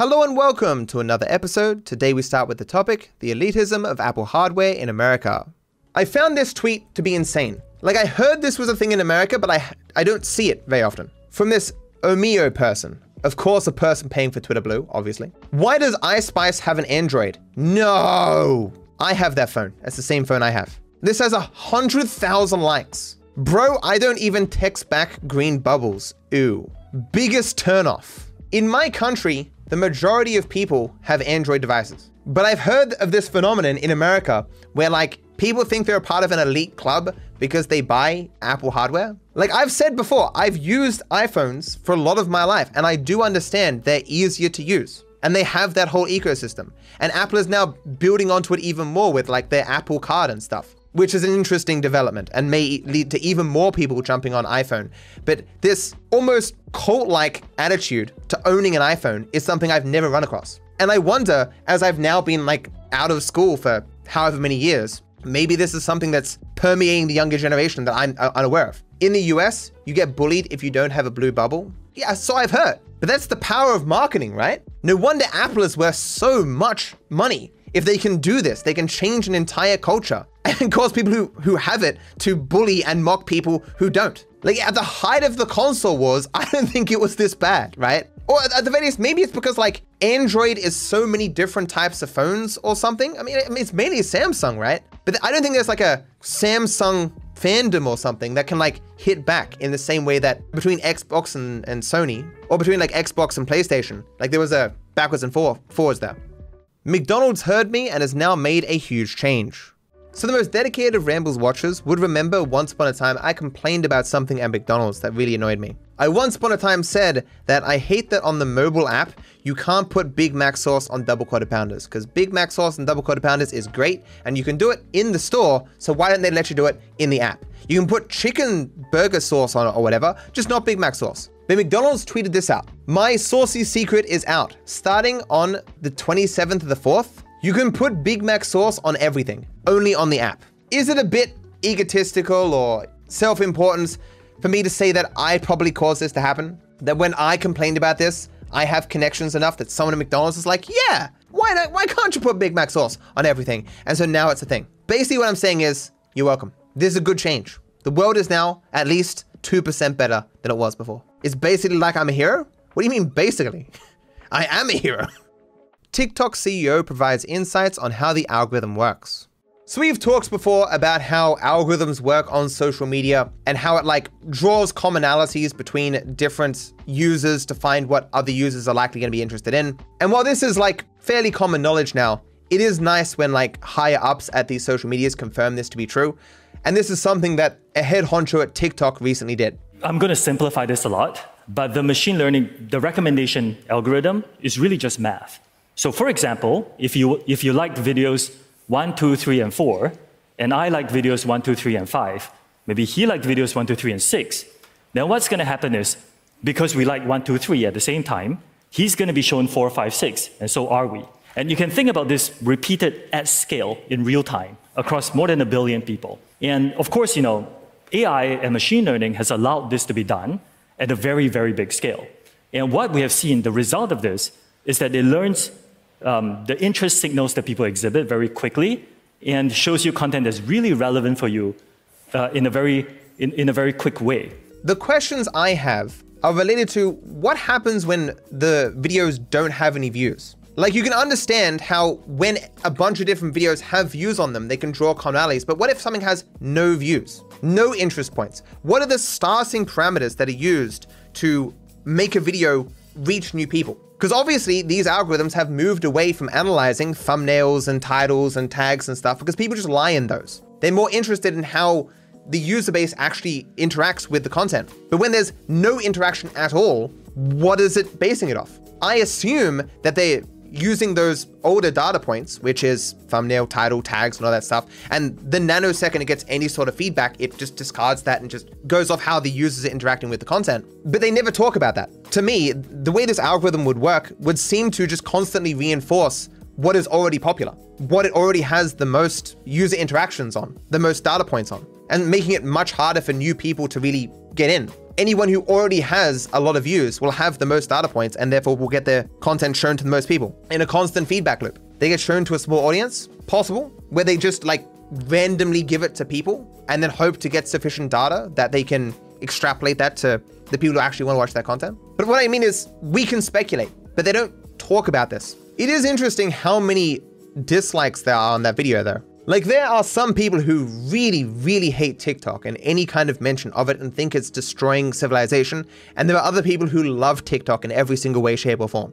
Hello and welcome to another episode. Today we start with the topic the elitism of Apple hardware in America. I found this tweet to be insane. Like, I heard this was a thing in America, but I, I don't see it very often. From this Omeo person. Of course, a person paying for Twitter Blue, obviously. Why does iSpice have an Android? No! I have that phone. That's the same phone I have. This has a hundred thousand likes. Bro, I don't even text back green bubbles. Ooh. Biggest turnoff. In my country, the majority of people have Android devices. But I've heard of this phenomenon in America where like people think they're a part of an elite club because they buy Apple hardware. Like I've said before, I've used iPhones for a lot of my life and I do understand they're easier to use. And they have that whole ecosystem. And Apple is now building onto it even more with like their Apple Card and stuff which is an interesting development and may lead to even more people jumping on iPhone. But this almost cult like attitude to owning an iPhone is something I've never run across. And I wonder, as I've now been like out of school for however many years, maybe this is something that's permeating the younger generation that I'm uh, unaware of. In the US, you get bullied if you don't have a blue bubble. Yeah, so I've heard. But that's the power of marketing, right? No wonder Apple is worth so much money. If they can do this, they can change an entire culture and cause people who, who have it to bully and mock people who don't. Like at the height of the console wars, I don't think it was this bad, right? Or at the very least, maybe it's because like Android is so many different types of phones or something. I mean, it's mainly Samsung, right? But I don't think there's like a Samsung fandom or something that can like hit back in the same way that between Xbox and, and Sony, or between like Xbox and PlayStation, like there was a backwards and forth, forwards there. McDonald's heard me and has now made a huge change. So the most dedicated of Rambles watchers would remember once upon a time I complained about something at McDonald's that really annoyed me. I once upon a time said that I hate that on the mobile app you can't put Big Mac sauce on double quarter pounders because Big Mac sauce and double quarter pounders is great and you can do it in the store, so why don't they let you do it in the app? You can put chicken burger sauce on it or whatever, just not Big Mac sauce. But McDonald's tweeted this out. My saucy secret is out. Starting on the 27th of the 4th, you can put Big Mac sauce on everything, only on the app. Is it a bit egotistical or self importance for me to say that I probably caused this to happen? That when I complained about this, I have connections enough that someone at McDonald's is like, yeah, why not? Why can't you put Big Mac sauce on everything? And so now it's a thing. Basically, what I'm saying is, you're welcome. This is a good change. The world is now at least 2% better than it was before. It's basically like I'm a hero? What do you mean, basically? I am a hero. TikTok CEO provides insights on how the algorithm works. So we've talked before about how algorithms work on social media and how it like draws commonalities between different users to find what other users are likely going to be interested in. And while this is like fairly common knowledge now, it is nice when like higher ups at these social medias confirm this to be true. And this is something that a head honcho at TikTok recently did. I'm going to simplify this a lot, but the machine learning, the recommendation algorithm is really just math. So for example, if you, if you liked videos one, two, three, and 4, and I like videos one, two, three, and 5, maybe he liked videos one, two, three, and 6, then what's going to happen is, because we like one, two, three at the same time, he's going to be shown 4, 5, 6, and so are we. And you can think about this repeated at scale in real time across more than a billion people. And of course, you know, AI and machine learning has allowed this to be done at a very, very big scale. And what we have seen, the result of this, is that it learns um, the interest signals that people exhibit very quickly and shows you content that's really relevant for you uh, in, a very, in, in a very quick way. The questions I have are related to what happens when the videos don't have any views. Like you can understand how when a bunch of different videos have views on them, they can draw commonalities. But what if something has no views, no interest points? What are the starsing parameters that are used to make a video reach new people? Because obviously these algorithms have moved away from analyzing thumbnails and titles and tags and stuff because people just lie in those. They're more interested in how the user base actually interacts with the content. But when there's no interaction at all, what is it basing it off? I assume that they using those older data points, which is thumbnail, title, tags, and all that stuff, and the nanosecond it gets any sort of feedback, it just discards that and just goes off how the users are interacting with the content. But they never talk about that. To me, the way this algorithm would work would seem to just constantly reinforce what is already popular, what it already has the most user interactions on, the most data points on, and making it much harder for new people to really get in. Anyone who already has a lot of views will have the most data points and therefore will get their content shown to the most people in a constant feedback loop. They get shown to a small audience, possible, where they just like randomly give it to people and then hope to get sufficient data that they can extrapolate that to the people who actually want to watch that content. But what I mean is, we can speculate, but they don't talk about this. It is interesting how many dislikes there are on that video, though. Like, there are some people who really, really hate TikTok and any kind of mention of it and think it's destroying civilization, and there are other people who love TikTok in every single way, shape, or form.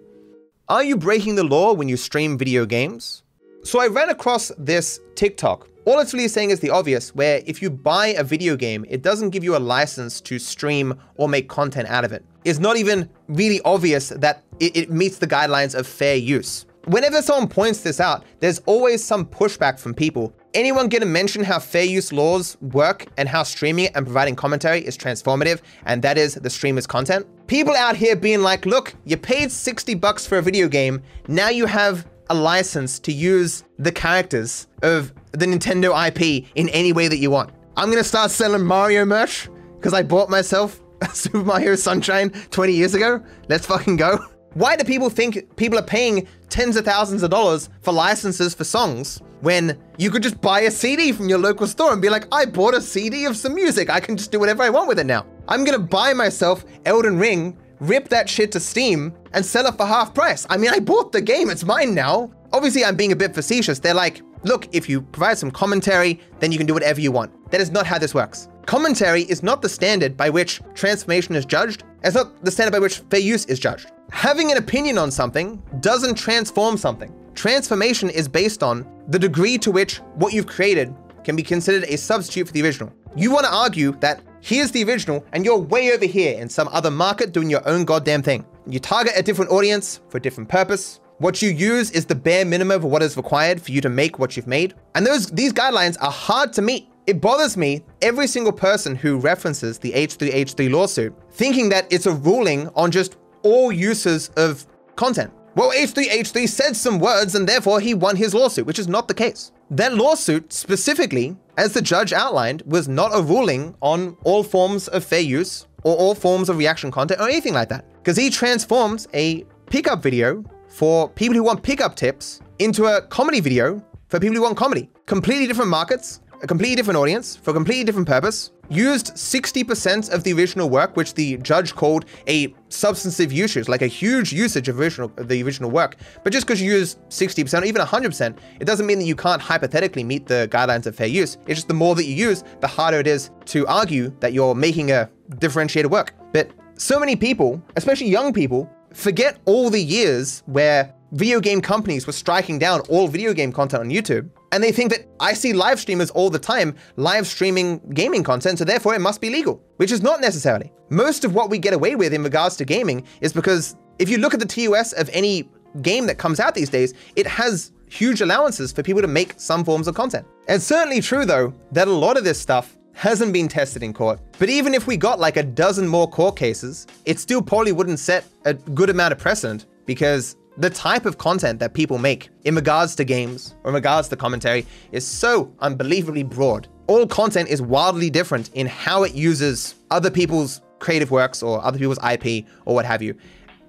Are you breaking the law when you stream video games? So I ran across this TikTok. All it's really saying is the obvious, where if you buy a video game, it doesn't give you a license to stream or make content out of it. It's not even really obvious that it, it meets the guidelines of fair use. Whenever someone points this out, there's always some pushback from people. Anyone gonna mention how fair use laws work and how streaming and providing commentary is transformative, and that is the streamer's content? People out here being like, look, you paid 60 bucks for a video game, now you have a license to use the characters of the Nintendo IP in any way that you want. I'm gonna start selling Mario merch because I bought myself Super Mario Sunshine 20 years ago. Let's fucking go. Why do people think people are paying tens of thousands of dollars for licenses for songs when you could just buy a CD from your local store and be like, I bought a CD of some music. I can just do whatever I want with it now. I'm gonna buy myself Elden Ring, rip that shit to Steam, and sell it for half price. I mean, I bought the game, it's mine now. Obviously, I'm being a bit facetious. They're like, look, if you provide some commentary, then you can do whatever you want. That is not how this works. Commentary is not the standard by which transformation is judged. It's not the standard by which fair use is judged. Having an opinion on something doesn't transform something. Transformation is based on the degree to which what you've created can be considered a substitute for the original. You want to argue that here's the original and you're way over here in some other market doing your own goddamn thing. You target a different audience for a different purpose. What you use is the bare minimum of what is required for you to make what you've made. And those these guidelines are hard to meet. It bothers me every single person who references the H3H3 lawsuit thinking that it's a ruling on just all uses of content. Well, H3H3 said some words and therefore he won his lawsuit, which is not the case. That lawsuit specifically, as the judge outlined, was not a ruling on all forms of fair use or all forms of reaction content or anything like that. Because he transforms a pickup video for people who want pickup tips into a comedy video for people who want comedy. Completely different markets, a completely different audience for a completely different purpose, used 60% of the original work, which the judge called a substantive usage, like a huge usage of, original, the original work. But just because you use 60% or even 100%, it doesn't mean that you can't hypothetically meet the guidelines of fair use. It's just the more that you use, the harder it is to argue that you're making a differentiated work. But so many people, especially young people, forget all the years where video game companies were striking down all video game content on YouTube. And they think that I see live streamers all the time live streaming gaming content, so therefore it must be legal, which is not necessarily. Most of what we get away with in regards to gaming is because if you look at the TOS of any game that comes out these days, it has huge allowances for people to make some forms of content. It's certainly true, though, that a lot of this stuff hasn't been tested in court. But even if we got like a dozen more court cases, it still probably wouldn't set a good amount of precedent because the type of content that people make in regards to games or in regards to commentary is so unbelievably broad. All content is wildly different in how it uses other people's creative works or other people's IP or what have you.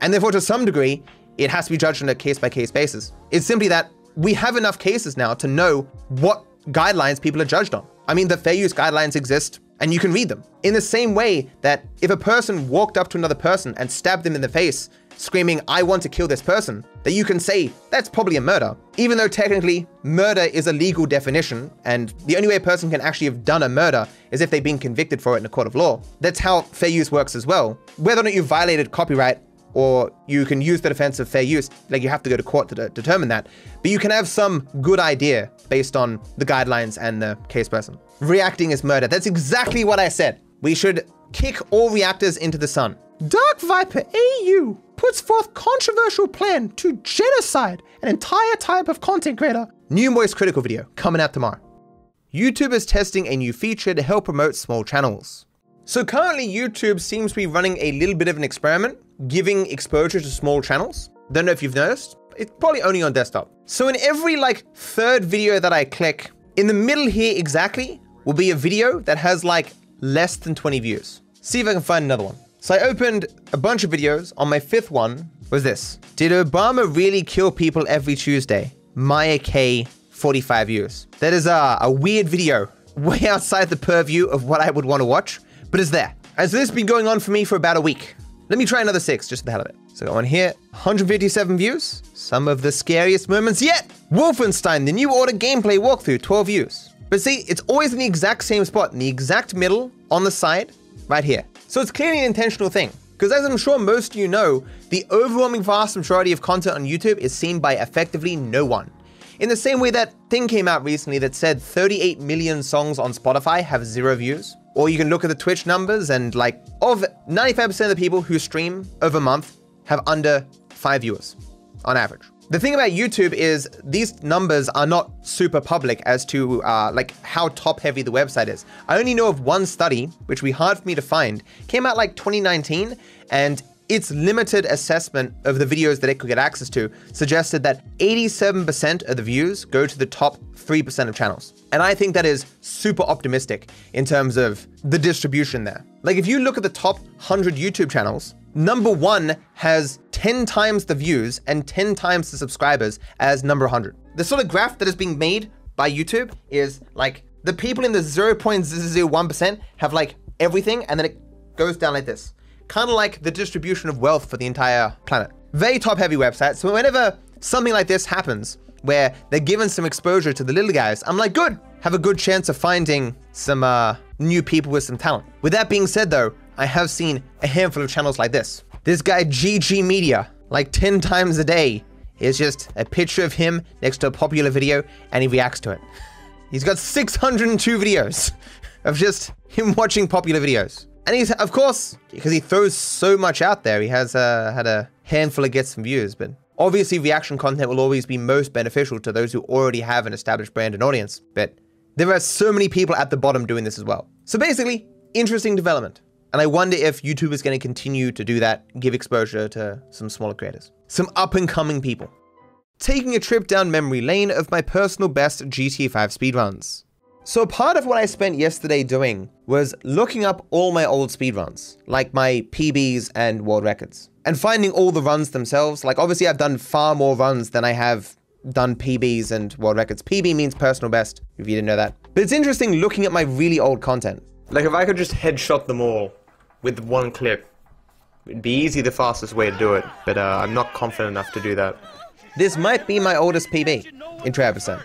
And therefore, to some degree, it has to be judged on a case by case basis. It's simply that we have enough cases now to know what guidelines people are judged on. I mean, the fair use guidelines exist and you can read them. In the same way that if a person walked up to another person and stabbed them in the face, screaming, I want to kill this person, that you can say that's probably a murder. Even though technically murder is a legal definition, and the only way a person can actually have done a murder is if they've been convicted for it in a court of law. That's how fair use works as well. Whether or not you violated copyright or you can use the defense of fair use, like you have to go to court to de- determine that. But you can have some good idea based on the guidelines and the case person. Reacting is murder. That's exactly what I said. We should kick all reactors into the sun. Dark Viper AU puts forth controversial plan to genocide an entire type of content creator. New Moist Critical video coming out tomorrow. YouTube is testing a new feature to help promote small channels. So currently YouTube seems to be running a little bit of an experiment, giving exposure to small channels. Don't know if you've noticed, it's probably only on desktop. So in every like third video that I click, in the middle here exactly will be a video that has like less than 20 views. See if I can find another one. So I opened a bunch of videos. On my fifth one was this. Did Obama really kill people every Tuesday? Maya K, 45 views. That is a, a weird video, way outside the purview of what I would want to watch, but it's there. And so this has been going on for me for about a week. Let me try another six, just for the hell of it. So go on here, 157 views. Some of the scariest moments yet. Wolfenstein, the new order gameplay walkthrough, 12 views. But see, it's always in the exact same spot, in the exact middle, on the side, right here. So it's clearly an intentional thing. Because as I'm sure most of you know, the overwhelming vast majority of content on YouTube is seen by effectively no one. In the same way that thing came out recently that said 38 million songs on Spotify have zero views. Or you can look at the Twitch numbers and like of 95% of the people who stream over a month have under five viewers on average. The thing about YouTube is these numbers are not super public as to uh, like how top heavy the website is. I only know of one study, which we hard for me to find, came out like 2019, and its limited assessment of the videos that it could get access to suggested that 87% of the views go to the top 3% of channels. And I think that is super optimistic in terms of the distribution there. Like if you look at the top 100 YouTube channels, number one has 10 times the views and 10 times the subscribers as number 100. The sort of graph that is being made by YouTube is like the people in the 0.001% have like everything and then it goes down like this. Kind of like the distribution of wealth for the entire planet. Very top heavy website. So whenever something like this happens, where they're given some exposure to the little guys, I'm like, good, have a good chance of finding some uh, new people with some talent. With that being said though, I have seen a handful of channels like this. This guy, GG Media, like 10 times a day, is just a picture of him next to a popular video and he reacts to it. He's got 602 videos of just him watching popular videos. And he's, of course, because he throws so much out there, he has uh, had a handful of gets some views, but obviously reaction content will always be most beneficial to those who already have an established brand and audience, but there are so many people at the bottom doing this as well. So basically, interesting development. And I wonder if YouTube is going to continue to do that, give exposure to some smaller creators, some up and coming people. Taking a trip down memory lane of my personal best GTA 5 speedruns. So part of what I spent yesterday doing was looking up all my old speedruns, like my PBs and world records, and finding all the runs themselves. Like obviously I've done far more runs than I have done PBs and world records. PB means personal best, if you didn't know that. But it's interesting looking at my really old content. Like if I could just headshot them all with one clip, it'd be easy the fastest way to do it, but uh, I'm not confident enough to do that. This might be my oldest PB in Trevor%.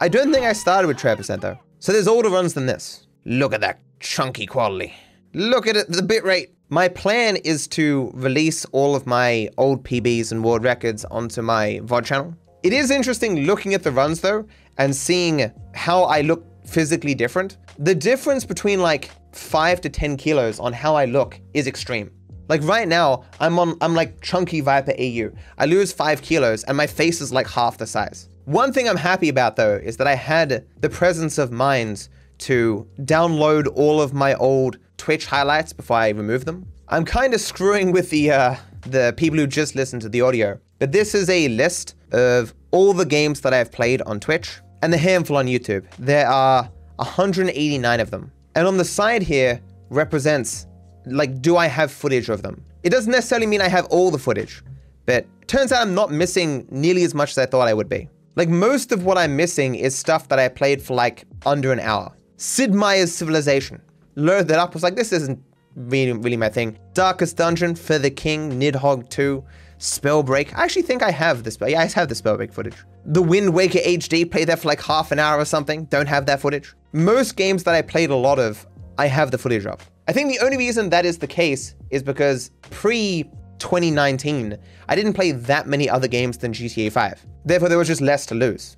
I don't think I started with Trevor% though. So there's older runs than this. Look at that chunky quality. Look at it, the bitrate. My plan is to release all of my old PBs and world records onto my VOD channel. It is interesting looking at the runs though and seeing how I look physically different. The difference between like five to 10 kilos on how I look is extreme. Like right now, I'm on, I'm like chunky Viper AU. I lose five kilos and my face is like half the size. One thing I'm happy about though is that I had the presence of mind to download all of my old Twitch highlights before I remove them. I'm kind of screwing with the uh, the people who just listen to the audio, but this is a list of all the games that I've played on Twitch and the handful on YouTube. There are 189 of them, and on the side here represents like do I have footage of them? It doesn't necessarily mean I have all the footage, but turns out I'm not missing nearly as much as I thought I would be. Like most of what I'm missing is stuff that I played for like under an hour. Sid Meier's Civilization. Loaded that up, was like, this isn't really, really my thing. Darkest Dungeon, For the King, Nidhogg 2, Spellbreak. I actually think I have the spell. yeah, I have the Spellbreak footage. The Wind Waker HD, played that for like half an hour or something. Don't have that footage. Most games that I played a lot of, I have the footage of. I think the only reason that is the case is because pre 2019, I didn't play that many other games than GTA 5. Therefore, there was just less to lose.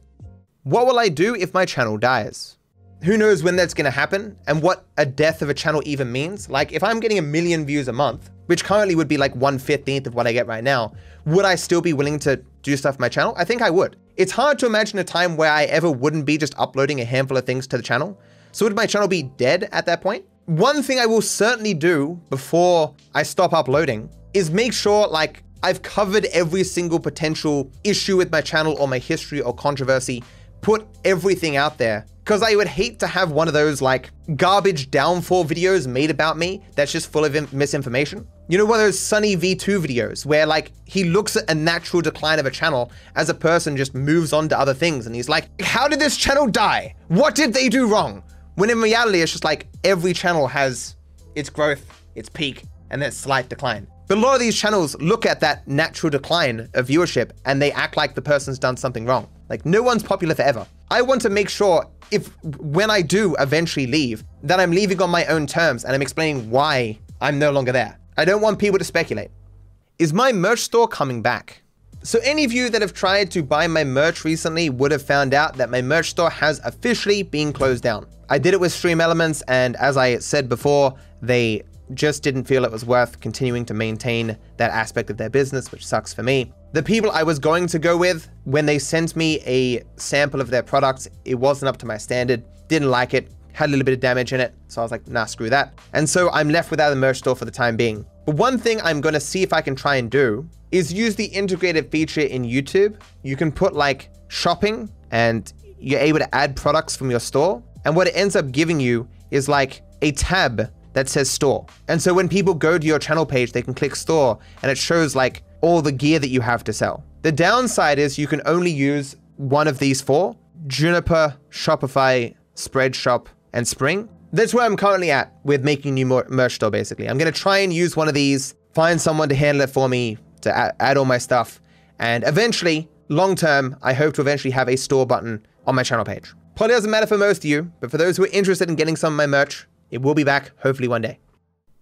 What will I do if my channel dies? Who knows when that's gonna happen and what a death of a channel even means? Like, if I'm getting a million views a month, which currently would be like 1/15th of what I get right now, would I still be willing to do stuff on my channel? I think I would. It's hard to imagine a time where I ever wouldn't be just uploading a handful of things to the channel. So would my channel be dead at that point? One thing I will certainly do before I stop uploading is make sure like I've covered every single potential issue with my channel or my history or controversy put everything out there because I would hate to have one of those like garbage downfall videos made about me that's just full of misinformation. You know, one of those Sunny V2 videos where like he looks at a natural decline of a channel as a person just moves on to other things and he's like, how did this channel die? What did they do wrong? When in reality, it's just like every channel has its growth, its peak, and then slight decline. But a lot of these channels look at that natural decline of viewership and they act like the person's done something wrong. Like no one's popular forever. I want to make sure if when I do eventually leave, that I'm leaving on my own terms and I'm explaining why I'm no longer there. I don't want people to speculate. Is my merch store coming back? So any of you that have tried to buy my merch recently would have found out that my merch store has officially been closed down. I did it with Stream Elements and as I said before, they just didn't feel it was worth continuing to maintain that aspect of their business, which sucks for me. The people I was going to go with, when they sent me a sample of their products, it wasn't up to my standard, didn't like it, had a little bit of damage in it, so I was like, nah, screw that. And so I'm left without a merch store for the time being. But one thing I'm gonna see if I can try and do is use the integrated feature in YouTube. You can put like shopping and you're able to add products from your store. And what it ends up giving you is like a tab that says store. And so when people go to your channel page, they can click store and it shows like all the gear that you have to sell. The downside is you can only use one of these four, Juniper, Shopify, Spreadshop, and Spring. That's where I'm currently at with making new merch store basically. I'm gonna try and use one of these, find someone to handle it for me, to add all my stuff, and eventually, long term, I hope to eventually have a store button on my channel page. Probably doesn't matter for most of you, but for those who are interested in getting some of my merch, it will be back, hopefully one day.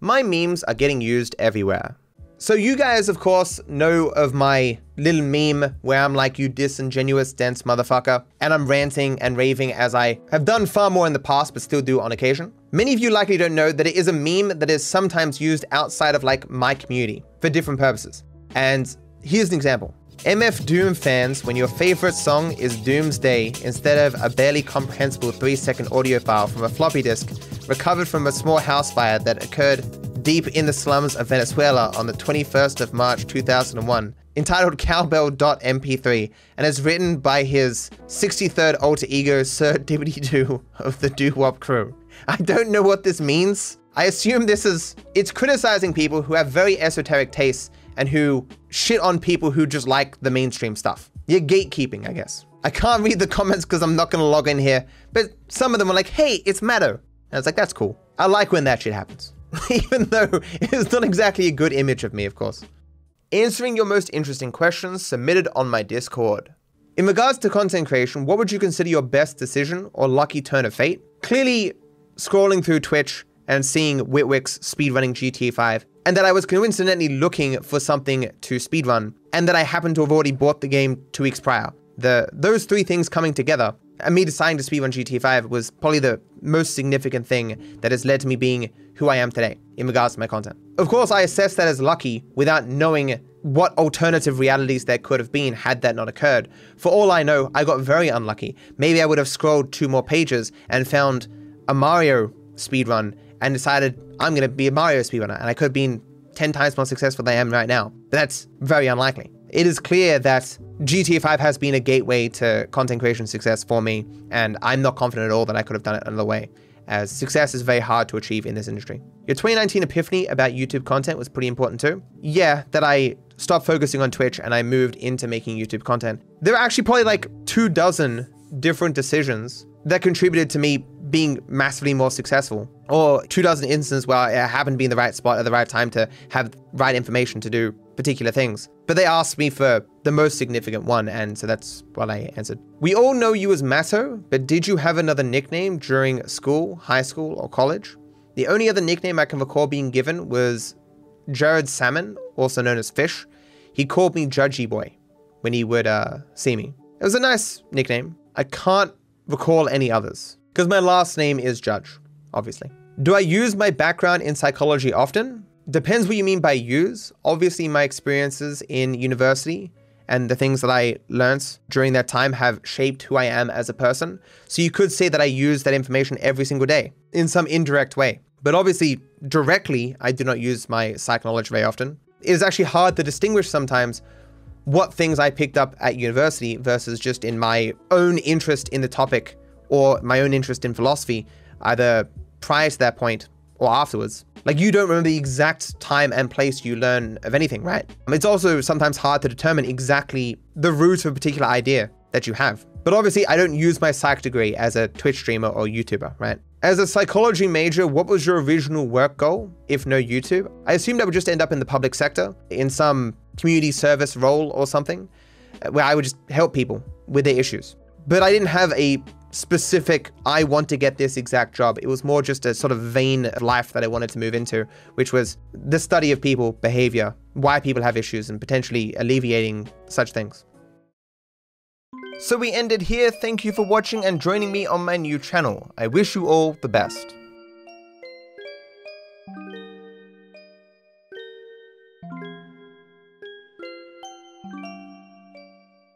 My memes are getting used everywhere. So you guys, of course, know of my little meme where I'm like, you disingenuous, dense motherfucker, and I'm ranting and raving as I have done far more in the past, but still do on occasion. Many of you likely don't know that it is a meme that is sometimes used outside of like my community for different purposes. And here's an example. MF Doom fans, when your favorite song is Doomsday instead of a barely comprehensible 3 second audio file from a floppy disk recovered from a small house fire that occurred deep in the slums of Venezuela on the 21st of March 2001, entitled Cowbell.mp3, and is written by his 63rd alter ego, Sir Dibbity Doo of the Doo Wop crew. I don't know what this means. I assume this is, it's criticizing people who have very esoteric tastes and who shit on people who just like the mainstream stuff. You're gatekeeping, I guess. I can't read the comments because I'm not going to log in here, but some of them are like, hey, it's Matto. And I was like, that's cool. I like when that shit happens. Even though it's not exactly a good image of me, of course. Answering your most interesting questions submitted on my Discord. In regards to content creation, what would you consider your best decision or lucky turn of fate? Clearly, scrolling through Twitch and seeing Witwick's speedrunning GTA 5 and that I was coincidentally looking for something to speedrun, and that I happened to have already bought the game two weeks prior. The those three things coming together, and me deciding to speedrun GTA 5 was probably the most significant thing that has led to me being who I am today in regards to my content. Of course, I assess that as lucky without knowing what alternative realities there could have been had that not occurred. For all I know, I got very unlucky. Maybe I would have scrolled two more pages and found a Mario speedrun and decided I'm going to be a Mario speedrunner, and I could have been 10 times more successful than I am right now. But that's very unlikely. It is clear that GTA 5 has been a gateway to content creation success for me, and I'm not confident at all that I could have done it another way, as success is very hard to achieve in this industry. Your 2019 epiphany about YouTube content was pretty important too. Yeah, that I stopped focusing on Twitch and I moved into making YouTube content. There are actually probably like two dozen different decisions that contributed to me being massively more successful. Or two dozen instances where I happened to be in the right spot at the right time to have right information to do particular things. But they asked me for the most significant one, and so that's what I answered. We all know you as Matto, but did you have another nickname during school, high school, or college? The only other nickname I can recall being given was Jared Salmon, also known as Fish. He called me Judgy Boy when he would uh, see me. It was a nice nickname. I can't recall any others because my last name is Judge, obviously. Do I use my background in psychology often? Depends what you mean by use. Obviously, my experiences in university and the things that I learned during that time have shaped who I am as a person. So you could say that I use that information every single day in some indirect way. But obviously, directly, I do not use my psych knowledge very often. It is actually hard to distinguish sometimes what things I picked up at university versus just in my own interest in the topic or my own interest in philosophy, either prior to that point or afterwards. Like you don't remember the exact time and place you learn of anything, right? It's also sometimes hard to determine exactly the root of a particular idea that you have. But obviously, I don't use my psych degree as a Twitch streamer or YouTuber, right? As a psychology major, what was your original work goal, if no YouTube? I assumed I would just end up in the public sector, in some community service role or something, uh, where I would just help people with their issues. But I didn't have a specific, I want to get this exact job. It was more just a sort of vain life that I wanted to move into, which was the study of people, behavior, why people have issues, and potentially alleviating such things. So we ended here. Thank you for watching and joining me on my new channel. I wish you all the best.